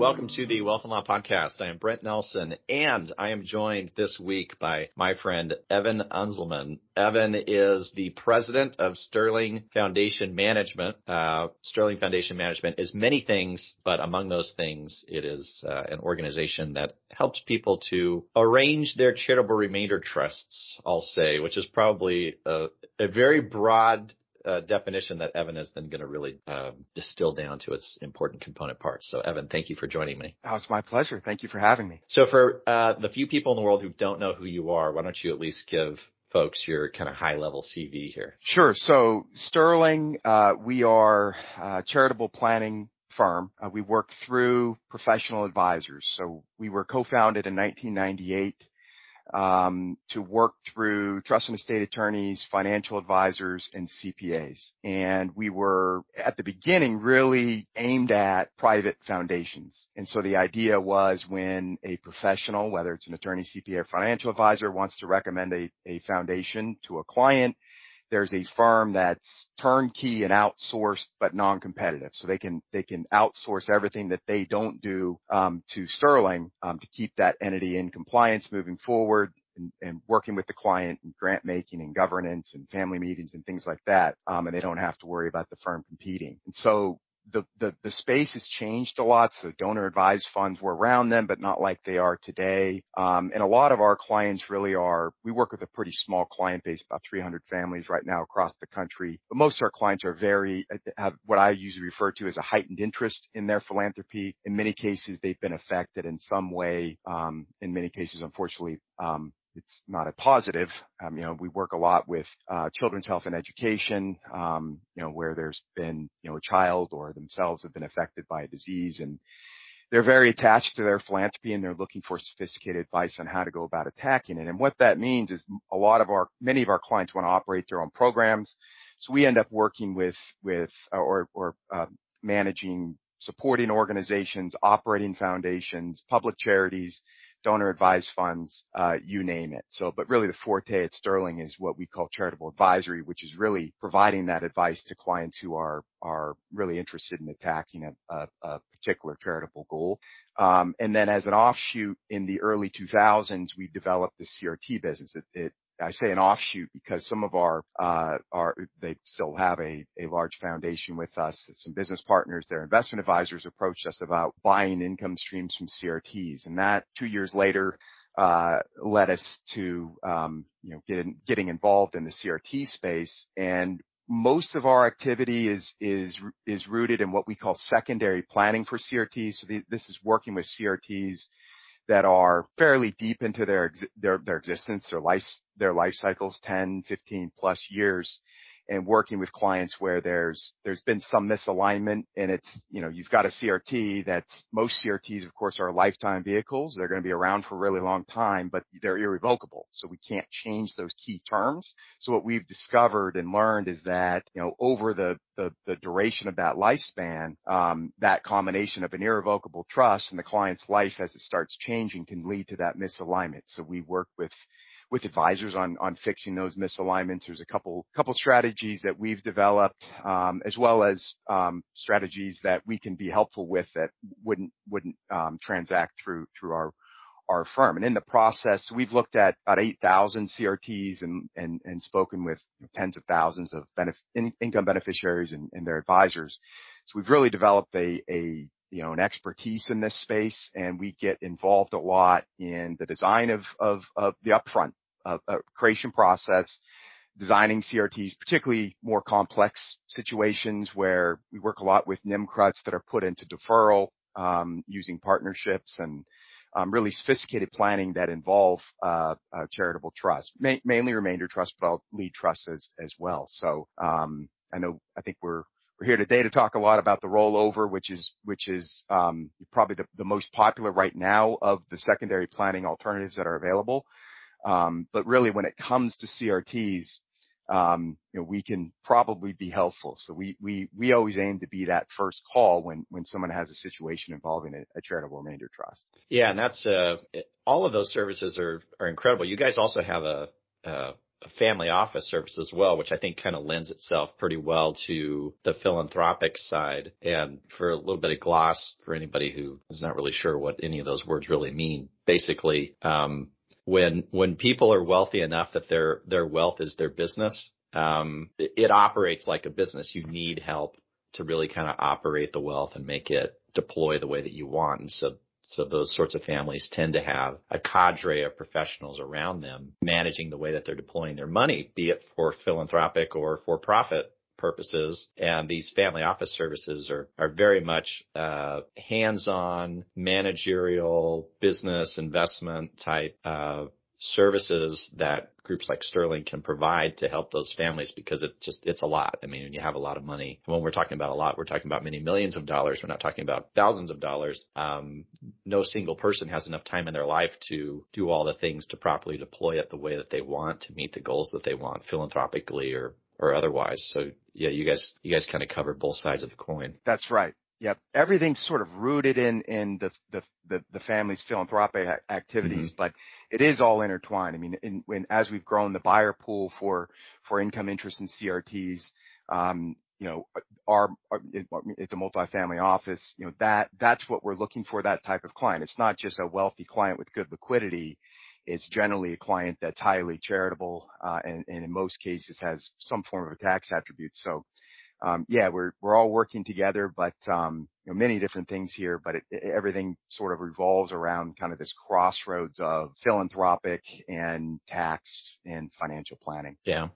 Welcome to the Wealth and Law Podcast. I am Brent Nelson, and I am joined this week by my friend Evan Unzelman. Evan is the president of Sterling Foundation Management. Uh, Sterling Foundation Management is many things, but among those things, it is uh, an organization that helps people to arrange their charitable remainder trusts, I'll say, which is probably a, a very broad uh, definition that Evan has then going to really um, distill down to its important component parts. So, Evan, thank you for joining me. Oh, it's my pleasure. Thank you for having me. So, for uh, the few people in the world who don't know who you are, why don't you at least give folks your kind of high level CV here? Sure. So, Sterling, uh, we are a charitable planning firm. Uh, we work through professional advisors. So, we were co-founded in 1998 um, Um, to work through trust and estate attorneys, financial advisors, and CPAs. And we were at the beginning really aimed at private foundations. And so the idea was when a professional, whether it's an attorney, CPA, or financial advisor, wants to recommend a foundation to a client, there's a firm that's turnkey and outsourced but non-competitive. So they can they can outsource everything that they don't do um, to Sterling um, to keep that entity in compliance moving forward. And, working with the client and grant making and governance and family meetings and things like that. Um, and they don't have to worry about the firm competing. The, the, the space has changed a lot. So donor advised funds were around then, but not like they are today. Um, and a lot of our clients really are, we work with a pretty small client base, about 300 families right now across the country. But most of our clients are very, have what I usually refer to as a heightened interest in their philanthropy. In many cases, they've been affected in some way. Um, in many cases, unfortunately, um, it's not a positive. Um, you know, we work a lot with uh, children's health and education, um, you know, where there's been, you know, a child or themselves have been affected by a disease and they're very attached to their philanthropy and they're looking for sophisticated advice on how to go about attacking it. And what that means is a lot of our, many of our clients want to operate their own programs. So we end up working with, with, uh, or, or, uh, managing supporting organizations, operating foundations, public charities, donor advised funds, uh, you name it. So, but really the forte at Sterling is what we call charitable advisory, which is really providing that advice to clients who are, are really interested in attacking a, particular charitable goal. Um, and then as an offshoot in the early 2000s, we developed the CRT business. It I say an offshoot because some of our, uh, they still have a, a large foundation with us. Some business partners, their investment advisors approached us about buying income streams from CRTs. And that two years later, uh, led us to, um, you know, getting, getting involved in the CRT space. And most of our activity is, is, is rooted in what we call secondary planning for CRTs. So this is working with CRTs that are fairly deep into their, their, their existence, their life, their life cycles, 10, 15 plus years and working with clients where there's there's been some misalignment and it's you know you've got a CRT that's most CRTs of course are lifetime vehicles. They're going to be around for a really long time but they're irrevocable. So we can't change those key terms. So what we've discovered and learned is that you know over the the, the duration of that lifespan um, that combination of an irrevocable trust and the client's life as it starts changing can lead to that misalignment. So we work with with advisors on on fixing those misalignments. There's a couple couple strategies that we've developed, um, as well as um, strategies that we can be helpful with that wouldn't wouldn't um, transact through through our our firm. And in the process, we've looked at about 8,000 CRTs and, and, and spoken with tens of thousands of income beneficiaries and, their advisors. So we've really developed a, a, you know, an expertise in this space and we get involved a lot in the design of, the upfront creation process, designing CRTs, particularly more complex situations where we work a lot with NIMCRUTs that are put into deferral, um, using partnerships and um, really sophisticated planning that involve uh, uh, charitable trust, Ma- mainly remainder trust, but lead trust as well. So um, I know I think we're we're here today to talk a lot about the rollover, which is which is probably the, most popular right now of the secondary planning alternatives that are available. Um, but really, when it comes to CRTs, um, you know, we can probably be helpful. So we, we, we always aim to be that first call when, when someone has a situation involving a, charitable remainder trust. Yeah. And that's, uh, all of those services are, are incredible. You guys also have a, a family office service as well, which I think kind of lends itself pretty well to the philanthropic side. And for a little bit of gloss for anybody who is not really sure what any of those words really mean, basically, um, when when people are wealthy enough that their their wealth is their business, um, it, it operates like a business. You need help to really kind of operate the wealth and make it deploy the way that you want. And so so those sorts of families tend to have a cadre of professionals around them managing the way that they're deploying their money, be it for philanthropic or for profit purposes. And these family office services are, are very much, uh, hands-on managerial business investment type, uh, services that groups like Sterling can provide to help those families because it just, it's a lot. I mean, you have a lot of money, when we're talking about a lot, we're talking about many millions of dollars. We're not talking about thousands of dollars. Um, no single person has enough time in their life to do all the things to properly deploy it the way that they want to meet the goals that they want philanthropically or or otherwise. So yeah, you guys, you guys kind of cover both sides of the coin. That's right. Yep. Everything's sort of rooted in, in the, the, the, the family's philanthropic activities, mm-hmm. but it is all intertwined. I mean, in, when, as we've grown the buyer pool for, for income interest in CRTs, um, you know, our, our, it's a multifamily office, you know, that, that's what we're looking for, that type of client. It's not just a wealthy client with good liquidity. It's generally a client that's highly charitable, uh, and, in most cases has some form of a tax attribute. So, um, yeah, we're we're all working together, but um, you know, many different things here. But everything sort of revolves around kind of this crossroads of philanthropic and tax and financial planning. Yeah,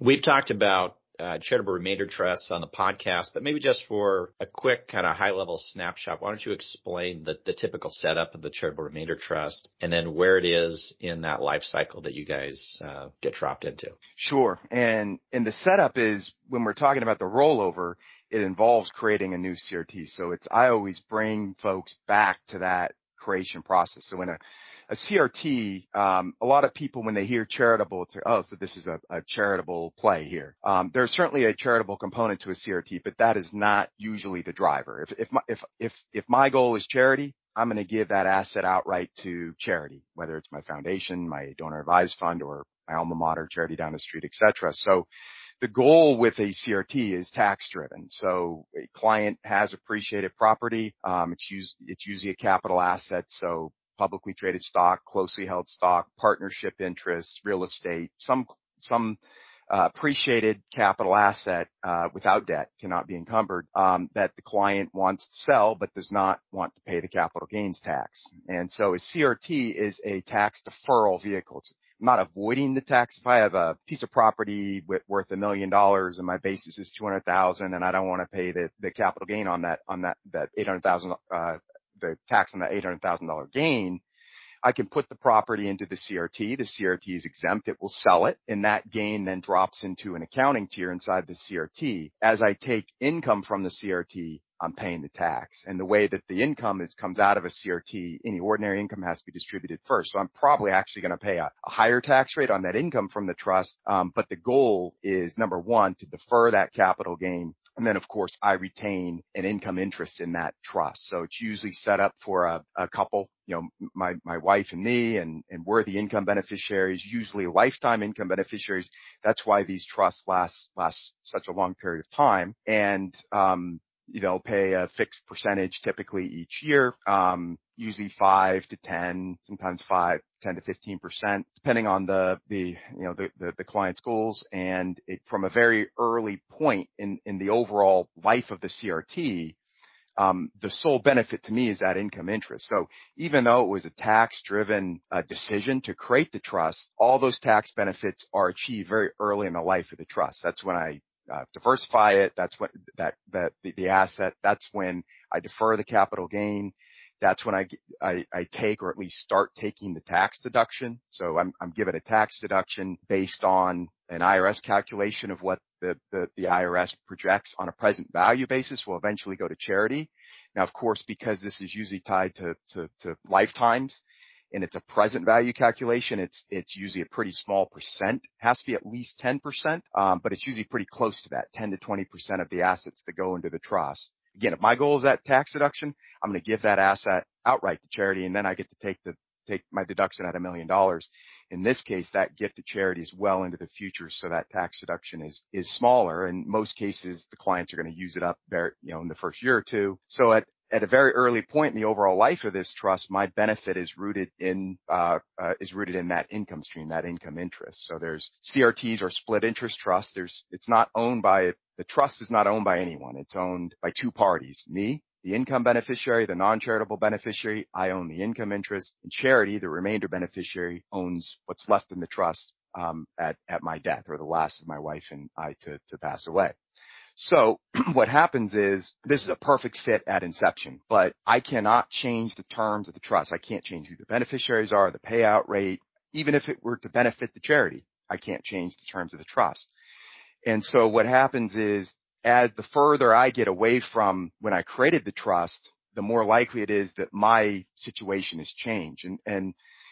we've talked about uh, charitable remainder trusts on the podcast, but maybe just for a quick kind of high level snapshot, why don't you explain the, the typical setup of the charitable remainder trust and then where it is in that life cycle that you guys uh, get dropped into? Sure. And, and the setup is when we're talking about the rollover, it involves creating a new CRT. So it's, I always bring folks back to that creation process. So when a a CRT, um, a lot of people when they hear charitable, it's like, oh, so this is a, charitable play here. Um, there's certainly a charitable component to a CRT, but that is not usually the driver. If if my, if if if my goal is charity, I'm going to give that asset outright to charity, whether it's my foundation, my donor advised fund, or my alma mater, charity down the street, etc. So the goal with a CRT is tax driven. So a client has appreciated property. Um, it's usually a capital asset. So publicly traded stock, closely held stock, partnership interests, real estate, some some uh, appreciated capital asset uh, without debt cannot be encumbered um, that the client wants to sell but does not want to pay the capital gains tax. And so a CRT is a tax deferral vehicle. It's not avoiding the tax. If I have a piece of property worth a million dollars and my basis is 200,000 and I don't want to pay the, the capital gain on that, on that, that 800,000, uh, the tax on the $800,000 gain, I can put the property into the CRT. The CRT is exempt. It will sell it and that gain then drops into an accounting tier inside the CRT. As I take income from the CRT, I'm paying the tax. And the way that the income is comes out of a CRT, any ordinary income has to be distributed first. So I'm probably actually going to pay a, a, higher tax rate on that income from the trust. Um, but the goal is number one to defer that capital gain of course I retain an income interest in that trust. So it's usually set up for a, couple, you know, my, my wife and me and, and we're the income beneficiaries, usually lifetime income beneficiaries. That's why these trusts last, last such a long period of time. Um, You know, pay a fixed percentage typically each year, um, usually five to 10, sometimes five, 10 to 15 percent, depending on the, the, you know, the, the, client's goals. And from a very early point in, in the overall life of the CRT, um, the sole benefit to me is that income interest. So even though it was a tax driven uh, decision to create the trust, all those tax benefits are achieved very early in the life of the trust. That's when I Uh, diversify it. That's when that that the, the, asset. That's when I defer the capital gain. That's when I, I, I take or at least start taking the tax deduction. So I'm I'm given a tax deduction based on an IRS calculation of what the, the, the IRS projects on a present value basis will eventually go to charity. Now, of course, because this is usually tied to, to, to lifetimes and it's a present value calculation, it's, it's usually a pretty small percent. Has to be at least 10%, um, but it's usually pretty close to that, 10 to 20% of the assets that go into the trust. Again, if my goal is that tax deduction, I'm going to give that asset outright to charity and then I get to take the, take my deduction at a million dollars. In this case, that gift to charity is well into the future, so that tax deduction is is smaller. In most cases, the clients are going to use it up, very, you know, in the first year or two. So at at a very early point in the overall life of this trust, my benefit is rooted in uh, uh, is rooted in that income stream, that income interest. So there's CRTs or split interest trusts. There's it's not owned by the trust is not owned by anyone. It's owned by two parties, me the income beneficiary, the non-charitable beneficiary, I own the income interest, and charity, the remainder beneficiary, owns what's left in the trust um, at at my death or the last of my wife and I to to pass away. So what happens is this is a perfect fit at inception, but I cannot change the terms of the trust. I can't change who the beneficiaries are, the payout rate, even if it were to benefit the charity. I can't change the terms of the trust. And so what happens is as the further I get away from when I created the trust, the more likely it is that my situation has changed.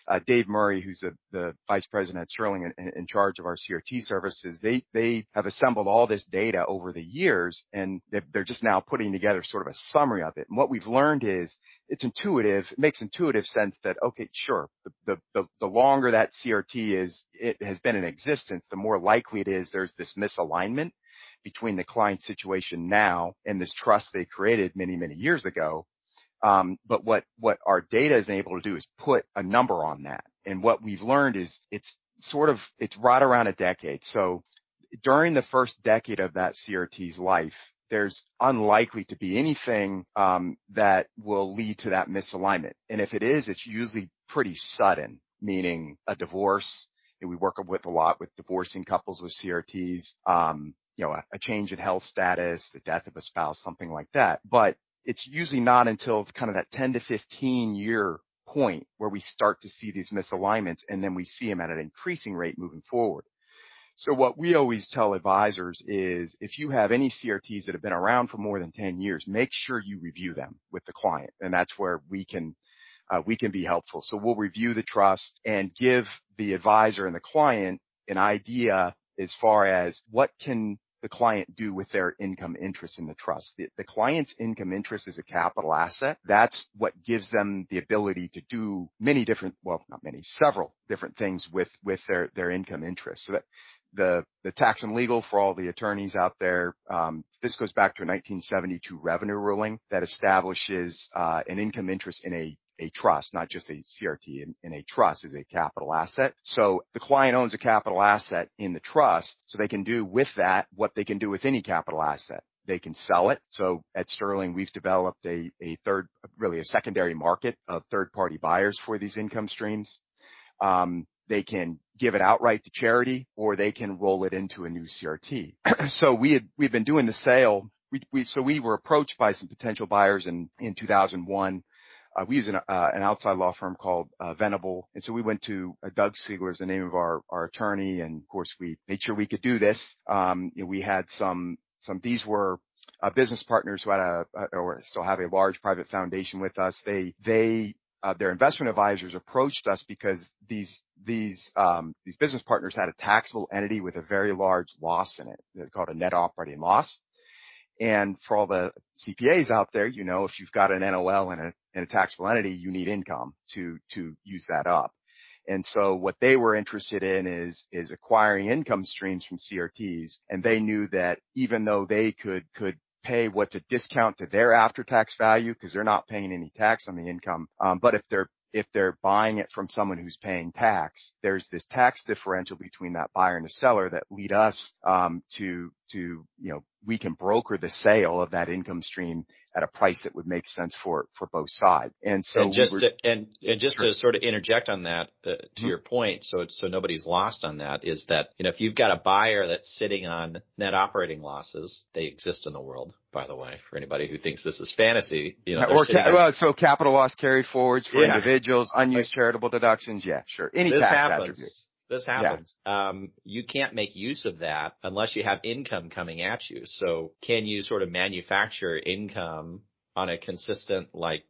And, and uh, Dave Murray, who's the vice president at Sterling in, in, charge of our CRT services, they they have assembled all this data over the years, and they're just now putting together sort of a summary of it. And what we've learned is it's intuitive. It makes intuitive sense that okay, sure, the longer that CRT is it has been in existence, the more likely it is there's this misalignment between the client situation now and this trust they created many, many years ago. Um, but what, our data is able to do is put a number on that. And what we've learned is it's sort of, it's right around a decade. So during the first decade of that CRT's life, there's unlikely to be anything um, that will lead to that misalignment. And if it is, it's usually pretty sudden, meaning a divorce. We work with a lot with divorcing couples with CRTs. Um, you know, a, a change in health status, the death of a spouse, something like that. It's usually not until kind of that 10 to 15 year point where we start to see these misalignments and then we see them at an increasing rate moving forward. So what we always tell advisors is if you have any CRTs that have been around for more than 10 years, make sure you review them with the client. And that's where we can, uh, we can be helpful. So we'll review the trust and give the advisor and the client an idea as far as what can the client do with their income interest in the trust. The, client's income interest is a capital asset. That's what gives them the ability to do many different, well, not many, several different things with, with their, their income interest. So that the, the tax and legal for all the attorneys out there, um, this goes back to a 1972 revenue ruling that establishes, uh, an income interest in a a trust, not just a CRT in, a trust is a capital asset. So the client owns a capital asset in the trust so they can do with that what they can do with any capital asset. They can sell it. So at Sterling, we've developed a, a third, really a secondary market of third party buyers for these income streams. Um, they can give it outright to charity or they can roll it into a new CRT. so we had, we've been doing the sale. So we were approached by some potential buyers in, in 2001 uh, we use an, uh, outside law firm called uh, Venable, and so we went to uh, Doug Siegler is the name of our our attorney, and of course we made sure we could do this. Um, we had some some these were uh, business partners who had a or still have a large private foundation with us. They they uh, their investment advisors approached us because these these um, these business partners had a taxable entity with a very large loss in it. They're called a net operating loss. And for all the CPAs out there, you know, if you've got an NOL and a, taxable entity, you need income to, to use that up. And so what they were interested in is, is acquiring income streams from CRTs. And they knew that even though they could, could pay what's a discount to their after tax value because they're not paying any tax on the income. Um, but if they're if they're buying it from someone who's paying tax, there's this tax differential between that buyer and the seller that lead us um, to to you know we can broker the sale of that income stream at a price that would make sense for for both sides. And so and just to, and and just sure. to sort of interject on that uh, to mm-hmm. your point, so so nobody's lost on that is that you know if you've got a buyer that's sitting on net operating losses, they exist in the world. By the way, for anybody who thinks this is fantasy, you know, or well, so capital loss carry forwards for individuals, unused charitable deductions, yeah, sure, any tax attribute this happens. Yeah. Um, you can't make use of that unless you have income coming at you. So can you sort of manufacture income on a consistent, like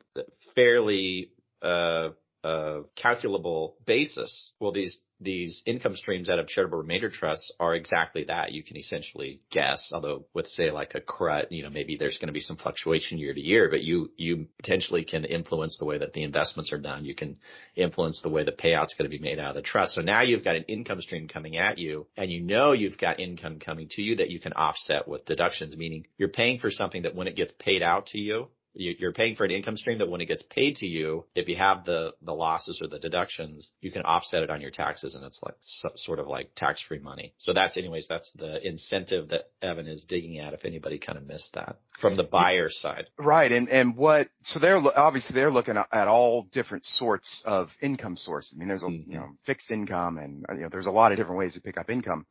fairly, uh, uh, calculable basis? Well, these these income streams out of charitable remainder trusts are exactly that. You can essentially guess, although with say like a CRUT, you know, maybe there's going to be some fluctuation year to year, but you, you potentially can influence the way that the investments are done. You can influence the way the payout's going to be made out of the trust. So now you've got an income stream coming at you and you know you've got income coming to you that you can offset with deductions, meaning you're paying for something that when it gets paid out to you, you're paying for an income stream that when it gets paid to you, if you have the, the losses or the deductions, you can offset it on your taxes and it's like so, sort of like tax free money. So that's anyways, that's the incentive that Evan is digging at if anybody kind of missed that from the buyer side. Right. And, and what, so they're obviously they're looking at all different sorts of income sources. I mean, there's a, mm-hmm. you know, fixed income and, you know, there's a lot of different ways to pick up income.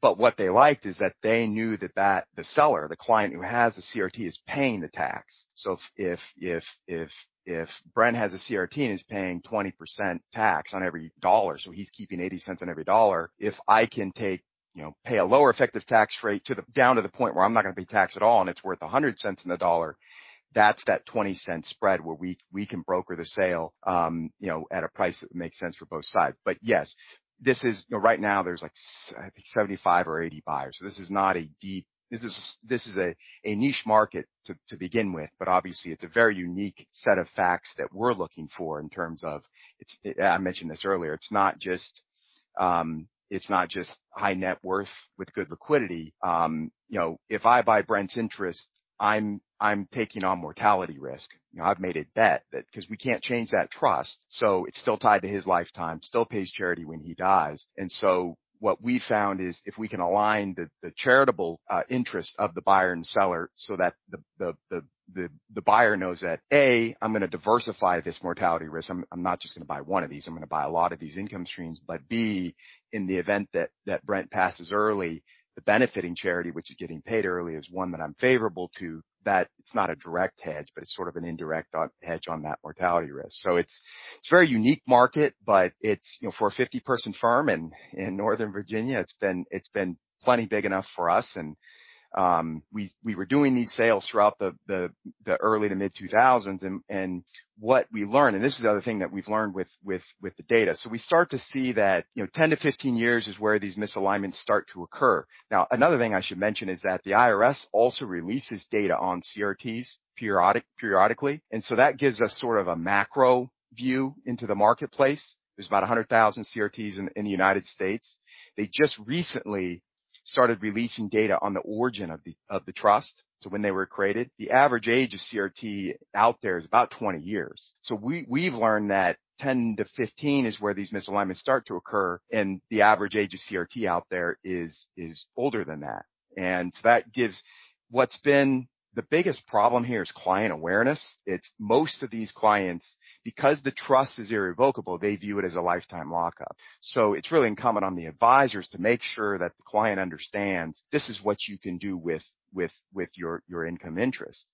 But what they liked is that they knew that that the seller, the client who has the CRT is paying the tax. So if, if, if, if, if Brent has a CRT and is paying 20% tax on every dollar, so he's keeping 80 cents on every dollar, if I can take you know, pay a lower effective tax rate to the, down to the point where I'm not going to pay tax at all and it's worth 100 cents in the dollar, that's that 20 cent spread where we, we can broker the sale, um, you know, at a price that makes sense for both sides. But yes, this is right now there's like I think 75 or 80 buyers. So this is not a deep. This is this is a, niche market to, to begin with, but obviously it's a very unique set of facts that we're looking for in terms of it's. It, I mentioned this earlier. It's not just um, it's not just high net worth with good liquidity. Um, you know, if I buy Brent's interest, I'm I'm taking on mortality risk. You know, I've made a bet that because we can't change that trust. So it's still tied to his lifetime, still pays charity when he dies. And so what we found is if we can align the, the charitable uh, interest of the buyer and seller so that the, the, the, the, the buyer knows that A, I'm going to diversify this mortality risk. I'm, I'm not just going to buy one of these. I'm going to buy a lot of these income streams. But B, in the event that, that Brent passes early, the benefiting charity, which is getting paid early, is one that I'm favorable to. That it's not a direct hedge, but it's sort of an indirect hedge on that mortality risk. So it's it's very unique market, but it's you know for a 50 person firm in in Northern Virginia, it's been it's been plenty big enough for us and Um, we we were doing these sales throughout the early to mid 2000s, and and what we learned, and this is the other thing that we've learned with with with the data. So we start to see that you know 10 to 15 years is where these misalignments start to occur. Now, another thing I should mention is that the IRS also releases data on CRTs periodic periodically, and so that gives us sort of a macro view into the marketplace. There's about 100,000 CRTs in the United States. They just recently started releasing data on the origin of the of the trust. So when they were created, the average age of CRT out there is about 20 years. So we we've learned that 10 to 15 is where these misalignments start to occur, and the average age of CRT out there is is older than that. And so that gives what's been the biggest problem here is client awareness. It's most of these clients, because the trust is irrevocable, they view it as a lifetime lockup. So it's really incumbent on the advisors to make sure that the client understands this is what you can do with, with, with your, your income interest.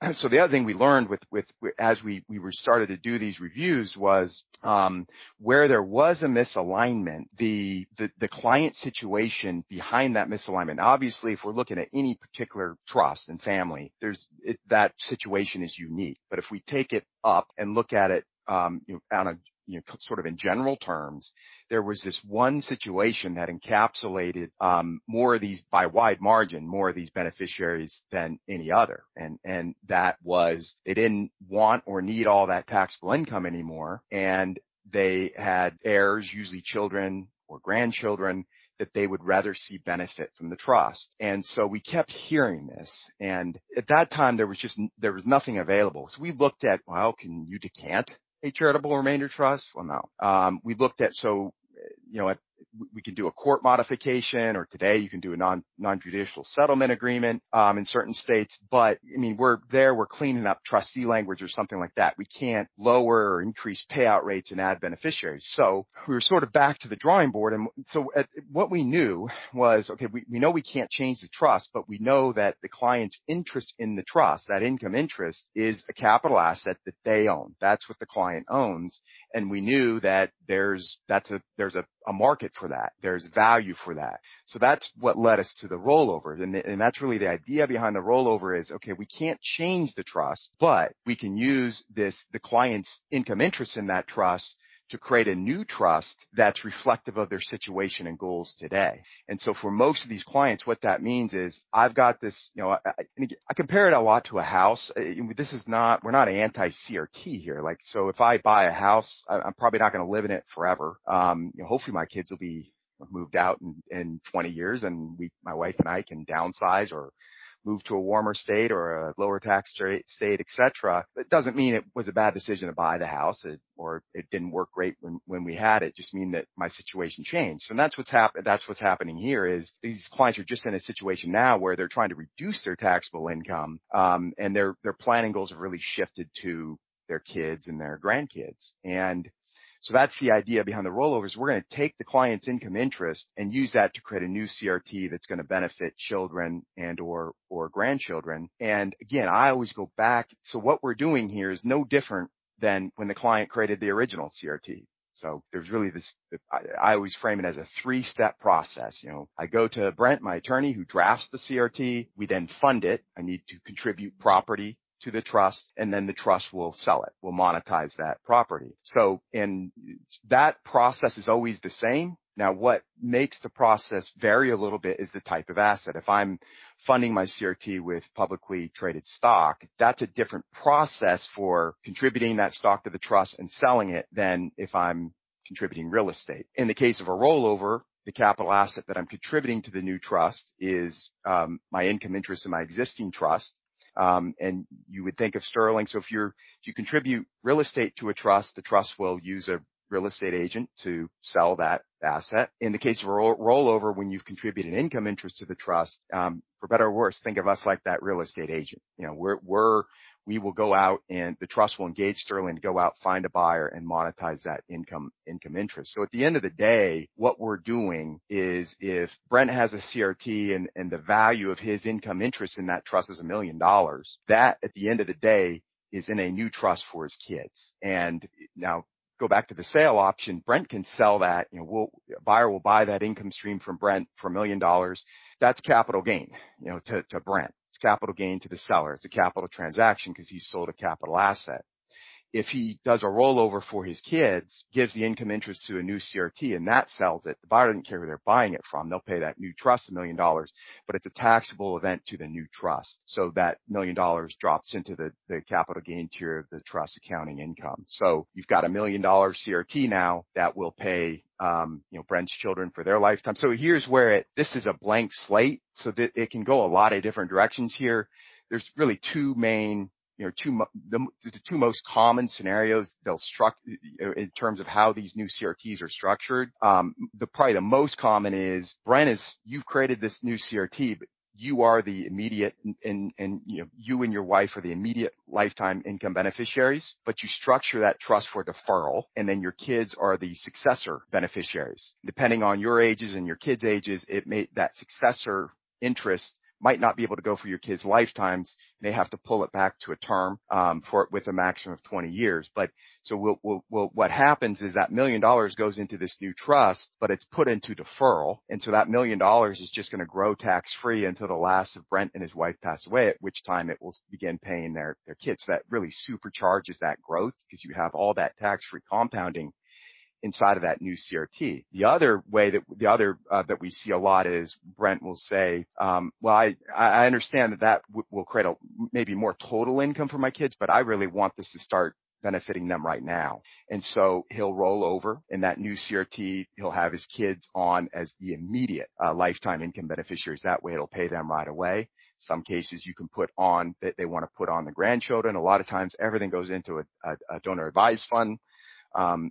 So the other thing we learned with, with, as we, started to do these reviews was, um, where there was a misalignment, the, the, the client situation behind that misalignment. Obviously, if we're looking at any particular trust and family, that situation is unique. But if we take it up and look at it, um, you know, on a you know, sort of in general terms, there was this one situation that encapsulated um, more of these by wide margin, more of these beneficiaries than any other, and and that was they didn't want or need all that taxable income anymore, and they had heirs, usually children or grandchildren, that they would rather see benefit from the trust. And so we kept hearing this. And at that time, there was just, there was nothing available. So we looked at, well, can you decant a charitable remainder trust? Well, no. Um, we looked at, so, you know, at, we can do a court modification or today you can do a non, non-judicial settlement agreement, um, in certain states. But I mean, we're there, we're cleaning up trustee language or something like that. We can't lower or increase payout rates and add beneficiaries. So we were sort of back to the drawing board. And so at, what we knew was, okay, we, we know we can't change the trust, but we know that the client's interest in the trust, that income interest is a capital asset that they own. That's what the client owns. And we knew that there's, that's a, there's a, a market for that. There's value for that. So that's what led us to the rollover. And, and that's really the idea behind the rollover is, okay, we can't change the trust, but we can use this, the client's income interest in that trust to create a new trust that's reflective of their situation and goals today. And so for most of these clients, what that means is I've got this, you know, I, I compare it a lot to a house. Uh, this is not, we're not anti CRT here. Like, so if I buy a house, I'm probably not going to live in it forever. Um, you know, hopefully my kids will be moved out in, in 20 years and we, my wife and I can downsize or move to a warmer state or a lower tax state, et cetera. It doesn't mean it was a bad decision to buy the house or it didn't work great when, we had it. Just mean that my situation changed. That's what's happening. That's what's happening here is these clients are just in a situation now where they're trying to reduce their taxable income. Um, and their, their planning goals have really shifted to their kids and their grandkids. That's the idea behind the rollovers. We're going to take the client's income interest and use that to create a new CRT that's going to benefit children and or, or grandchildren. And again, I always go back. So what we're doing here is no different than when the client created the original CRT. So there's really this, I, always frame it as a three step process. You know, I go to Brent, my attorney who drafts the CRT. We then fund it. I need to contribute property to the trust and then the trust will sell it, will monetize that property. So, and that process is always the same. Now what makes the process vary a little bit is the type of asset. If I'm funding my CRT with publicly traded stock, that's a different process for contributing that stock to the trust and selling it than if I'm contributing real estate. In the case of a rollover, the capital asset that I'm contributing to the new trust is um, my income interest in my existing trust. Um, and you would think of Sterling. So if you contribute real estate to a trust, the trust will use a real estate agent to sell that asset. In the case of a rollover, when you've contributed income interest to the trust, um, for better or worse, think of us like that real estate agent. You know, we're, we're, we will go out and the trust will engage Sterling to go out, find a buyer and monetize that income, income interest. So at the end of the day, what we're doing is if Brent has a CRT and, the value of his income interest in that trust is a million dollars, that at the end of the day is in a new trust for his kids. And now go back to the sale option, Brent can sell that. You know, a buyer will buy that income stream from Brent for a million dollars. That's capital gain, you know, to Brent. It's capital gain to the seller. It's a capital transaction because he sold a capital asset if he does a rollover for his kids, gives the income interest to a new CRT and that sells it, the buyer doesn't care who they're buying it from. They'll pay that new trust a million dollars, but it's a taxable event to the new trust. So that million dollars drops into the, the capital gain tier of the trust accounting income. So you've got a million dollar CRT now that will pay um, you know, Brent's children for their lifetime. So here's where it, this is a blank slate. So that it can go a lot of different directions here. There's really two main you know, two, the, two most common scenarios they'll in terms of how these new CRTs are structured. Um, the probably the most common is is you've created this new CRT, but you are the immediate and, and, you know, you and your wife are the immediate lifetime income beneficiaries, but you structure that trust for deferral and then your kids are the successor beneficiaries. Depending on your ages and your kids' ages, it may, that successor interest might not be able to go for your kids' lifetimes. They have to pull it back to a term um, for with a maximum of 20 years. But so what happens is that million dollars goes into this new trust, but it's put into deferral, and so that million dollars is just going to grow tax free until the last of Brent and his wife pass away, at which time it will begin paying their their kids. That really supercharges that growth because you have all that tax free compounding inside of that new CRT. The other way that the other uh, that we see a lot is Brent will say, um, "Well, I I understand that that will create a maybe more total income for my kids, but I really want this to start." benefiting them right now. And so he'll roll over in that new CRT. He'll have his kids on as the immediate uh, lifetime income beneficiaries. That way it'll pay them right away. Some cases you can put on that they want to put on the grandchildren. A lot of times everything goes into a, donor advised fund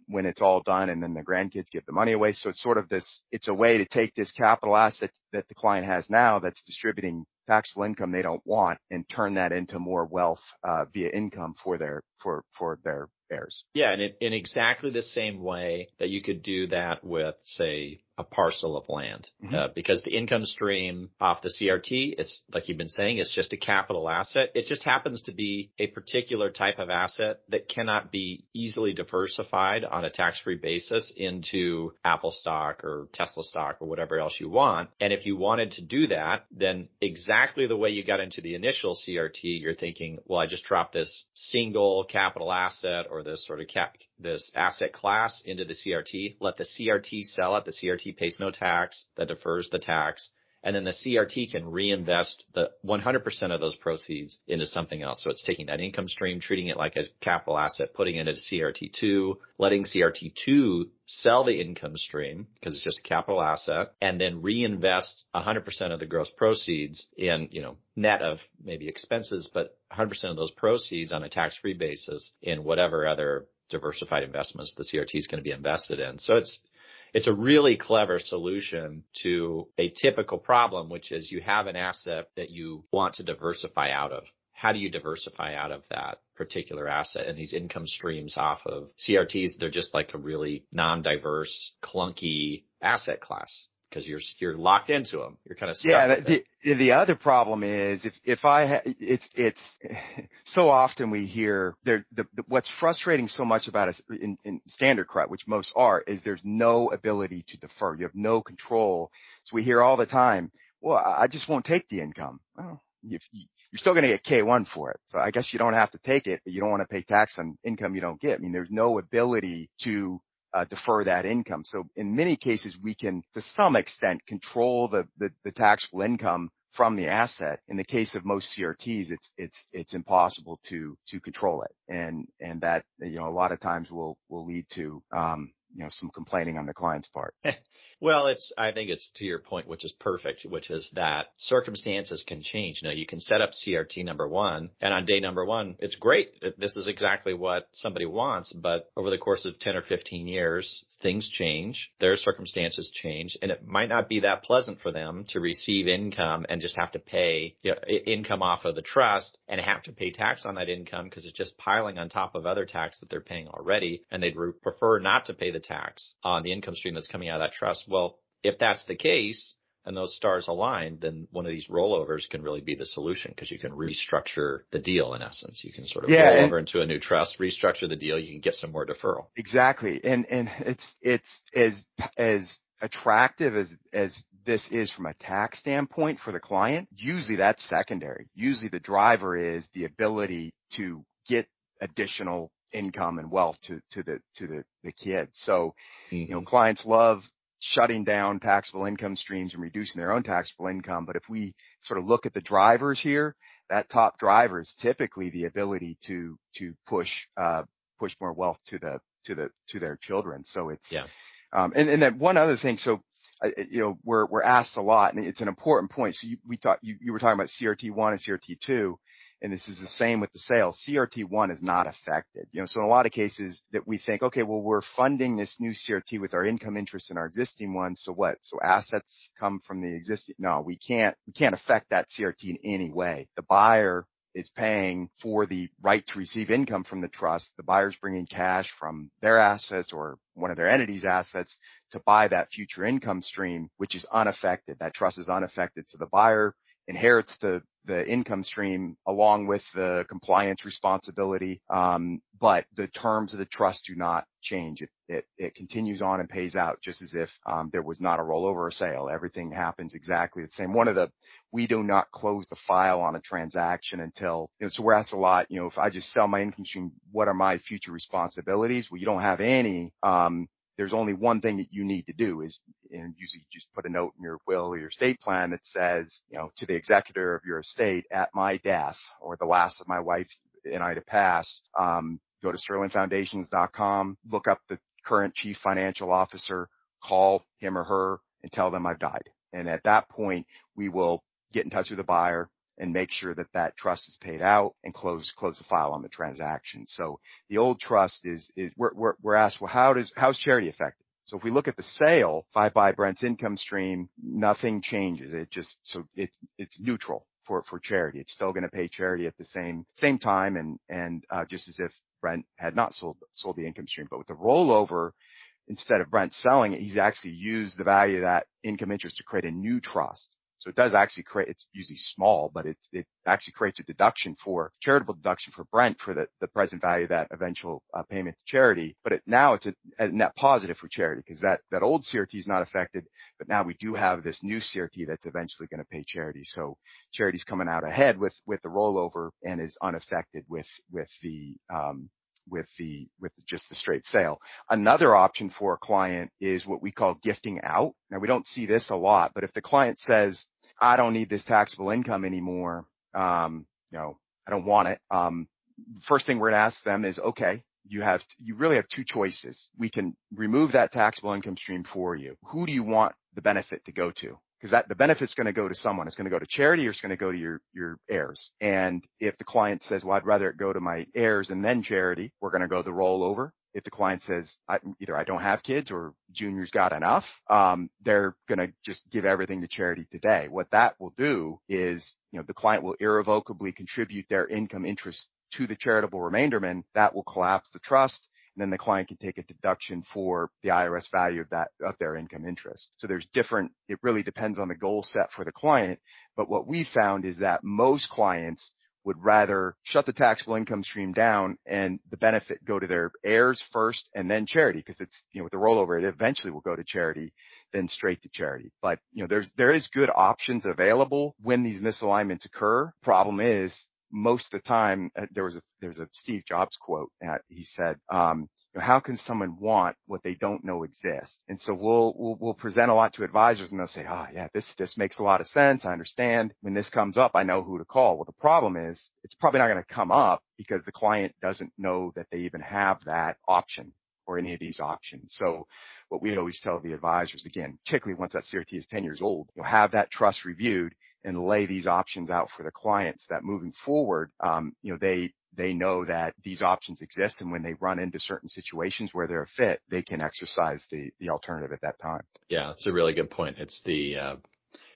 when it's all done and then the grandkids give the money away. So it's sort of this, it's a way to take this capital asset that the client has now that's distributing taxable income they don't want and turn that into more wealth uh, via income for their for, for their for for their heirs. Yeah, and in, in exactly the same way that you could do that with, say, a parcel of land mm-hmm. uh, because the income stream off the CRT is like you've been saying it's just a capital asset it just happens to be a particular type of asset that cannot be easily diversified on a tax-free basis into Apple stock or Tesla stock or whatever else you want and if you wanted to do that then exactly the way you got into the initial CRT you're thinking well I just dropped this single capital asset or this sort of cap this asset class into the CRT let the CRT sell it. The CRT CRT pays no tax, that defers the tax, and then the CRT can reinvest the 100% of those proceeds into something else. So it's taking that income stream, treating it like a capital asset, putting it into CRT2, letting CRT2 sell the income stream because it's just a capital asset and then reinvest 100% of the gross proceeds in, you know, net of maybe expenses, but 100% of those proceeds on a tax-free basis in whatever other diversified investments the CRT is going to be invested in. So it's, it's a really clever solution to a typical problem, which is you have an asset that you want to diversify out of. How do you diversify out of that particular asset and these income streams off of CRTs? They're just like a really non-diverse, clunky asset class because you're you're locked into them. You're kind of stuck. Yeah. The, the, the other problem is if if I ha- it's it's so often we hear there the, the, what's frustrating so much about us in, in standard CRUT, which most are, is there's no ability to defer. You have no control. So we hear all the time, well, I just won't take the income. Well, if you, you're still going to get K1 for it. So I guess you don't have to take it, but you don't want to pay tax on income you don't get. I mean, there's no ability to defer that income. So in many cases, we can, to some extent, control the, the, the taxable income from the asset. In the case of most CRTs, it's it's it's impossible to to control it, and and that you know a lot of times will will lead to um, you know some complaining on the client's part. Well, it's, I think it's to your point, which is perfect, which is that circumstances can change. Know, you can set up CRT number one and on day number one, it's great. This is exactly what somebody wants. But over the course of 10 or 15 years, things change, their circumstances change, and it might not be that pleasant for them to receive income and just have to pay you know, income off of the trust and have to pay tax on that income because it's just piling on top of other tax that they're paying already. And they'd re- prefer not to pay the tax on the income stream that's coming out of that trust well, if that's the case and those stars align, then one of these rollovers can really be the solution because you can restructure the deal in essence. You can sort of yeah, roll over into a new trust, restructure the deal. You can get some more deferral. Exactly. And, and it's, it's as, as attractive as, as this is from a tax standpoint for the client. Usually that's secondary. Usually the driver is the ability to get additional income and wealth to, to the, to the, the kids. So, mm-hmm. you know, mm-hmm. clients love shutting down taxable income streams and reducing their own taxable income. But if we sort of look at the drivers here, that top driver is typically the ability to, to push, uh, push more wealth to the, to the, to their children. So it's, yeah. um, and, and then one other thing. So, uh, you know, we're, we're asked a lot and it's an important point. So you, we talked, you, you were talking about CRT1 and CRT2 and this is the same with the sales, CRT1 is not affected. You know, so in a lot of cases that we think, okay, well, we're funding this new CRT with our income interest in our existing one. So what? So assets come from the existing. No, we can't, we can't affect that CRT in any way. The buyer is paying for the right to receive income from the trust. The buyer's bringing cash from their assets or one of their entities assets to buy that future income stream, which is unaffected. That trust is unaffected. So the buyer inherits the the income stream along with the compliance responsibility. Um, but the terms of the trust do not change. It, continues on and pays out just as if um, there was not a rollover or sale. Everything happens exactly the same. One of the we do not close the file on a transaction until we're asked a lot. You know, if I just sell my income stream, what are my future responsibilities? Well, you don't have any. There's only one thing that you need to do is and usually just put a note in your will or your estate plan that says, you know, to the executor of your estate at my death or the last of my wife and I to pass, um, go to sterlingfoundations.com, look up the current chief financial officer, call him or her and tell them I've died. And at that point, we will get in touch with the buyer, and make sure that that trust is paid out and close close the file on the transaction. So the old trust is is we're asked, well, how does how's charity affected? So if we look at the sale, if I buy Brent's income stream, nothing changes. It just so it's it's neutral for for charity. It's still going to pay charity at the same same time and and uh, just as if Brent had not sold sold the income stream. But with the rollover, instead of Brent selling it, he's actually used the value of that income interest to create a new trust. So it does actually create, it's usually small, but it, it actually creates a deduction for charitable deduction for Brent for the, the present value of that eventual uh, payment to charity. But it, now it's a, a net positive for charity because that, that old CRT is not affected, but now we do have this new CRT that's eventually going to pay charity. So charity's coming out ahead with, with the rollover and is unaffected with, with the, um, with the with just the straight sale. Another option for a client is what we call gifting out. Now we don't see this a lot, but if the client says, "I don't need this taxable income anymore," um, you know, I don't want it. Um, first thing we're going to ask them is, okay, you have you really have two choices. We can remove that taxable income stream for you. Who do you want the benefit to go to? because that the benefit's going to go to someone. It's going to go to charity or it's going to go to your your heirs. And if the client says, "Well, I'd rather it go to my heirs and then charity," we're going to go the rollover. If the client says, I, either I don't have kids or junior's got enough, um, they're going to just give everything to charity today. What that will do is, you know, the client will irrevocably contribute their income interest to the charitable remainderman. That will collapse the trust and then the client can take a deduction for the IRS value of that, of their income interest. So there's different, it really depends on the goal set for the client. But what we found is that most clients would rather shut the taxable income stream down and the benefit go to their heirs first and then charity because it's, you know, with the rollover, it eventually will go to charity, then straight to charity. But, you know, there's, there is good options available when these misalignments occur. Problem is most of the time, uh, there was a there's a Steve Jobs quote. That he said, um, "How can someone want what they don't know exists?" And so we'll we'll present a lot to advisors, and they'll say, "Oh yeah, this this makes a lot of sense. I understand. When this comes up, I know who to call." Well, the problem is, it's probably not going to come up because the client doesn't know that they even have that option or any of these options. So what we always tell the advisors, again, particularly once that CRT is 10 years old, you'll have that trust reviewed and lay these options out for the clients that moving forward, um, you know, they, they know that these options exist and when they run into certain situations where they're a fit, they can exercise the, the alternative at that time. Yeah, that's a really good point. It's the, uh,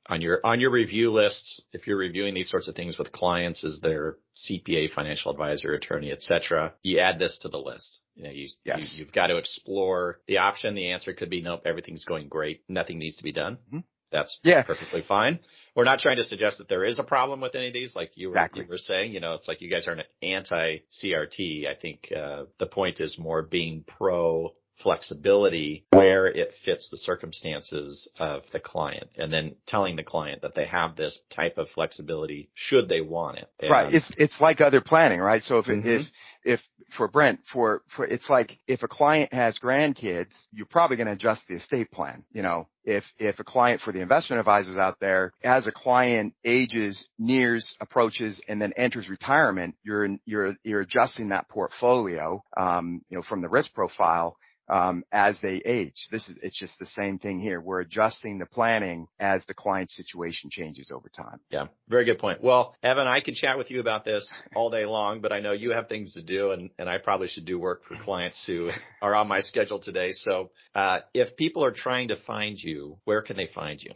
on your on your review list, if you're reviewing these sorts of things with clients as their CPA, financial advisor, attorney, etc., you add this to the list. You know, you, yes. you have got to explore the option. The answer could be nope, everything's going great, nothing needs to be done. Mm-hmm. That's yeah. perfectly fine. We're not trying to suggest that there is a problem with any of these, like you were, exactly. you were saying. You know, it's like you guys are an anti-CRT. I think uh, the point is more being pro flexibility where it fits the circumstances of the client and then telling the client that they have this type of flexibility should they want it. And right. It's, it's like other planning, right? So if, mm-hmm. if, if for Brent, for, for, it's like if a client has grandkids, you're probably going to adjust the estate plan. You know, if, if a client for the investment advisors out there, as a client ages, nears, approaches, and then enters retirement, you're, you're, you're adjusting that portfolio, um, you know, from the risk profile as they age. This is it's just the same thing here. We're adjusting the planning as the client situation changes over time. Yeah, very good point. Well, Evan, I could chat with you about this all day long, but I know you have things to do, and and I probably should do work for clients who are on my schedule today. So, uh, if people are trying to find you, where can they find you?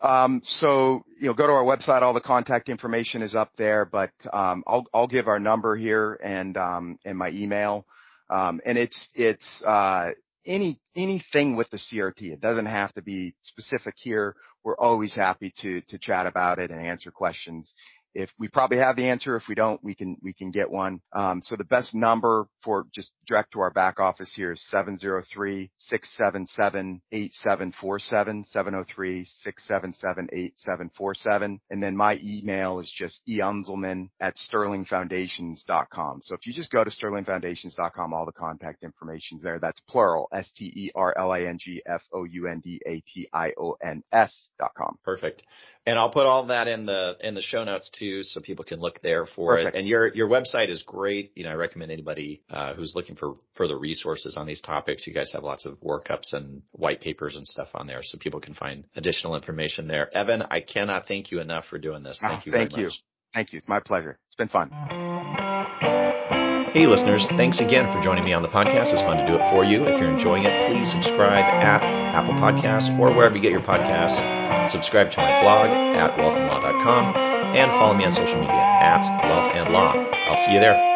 Um, so, you know, go to our website. All the contact information is up there, but, um, I'll, I'll give our number here and, um, and my email. Um, and it's, it's, uh, any, anything with the CRT. It doesn't have to be specific here. We're always happy to, to chat about it and answer questions. If we probably have the answer, if we don't, we can we can get one. Um, so the best number for just direct to our back office here is 703-677-8747, 703-677-8747. And then my email is just eunzelman at sterlingfoundations.com. So if you just go to sterlingfoundations.com, all the contact information's there. That's plural, S-T-E-R-L-I-N-G-F-O-U-N-D-A-T-I-O-N-S dot com. Perfect. And I'll put all that in the in the show notes too, too, so people can look there for Perfect. it. And your your website is great. You know, I recommend anybody uh, who's looking for further resources on these topics. You guys have lots of workups and white papers and stuff on there, so people can find additional information there. Evan, I cannot thank you enough for doing this. Ah, thank oh, you. Thank you. Much. Thank you. It's my pleasure. It's been fun. Hey, listeners, thanks again for joining me on the podcast. It's fun to do it for you. If you're enjoying it, please subscribe at Apple Podcasts or wherever you get your podcasts. Subscribe to my blog at wealthandlaw.com and follow me on social media at Love and Law. I'll see you there.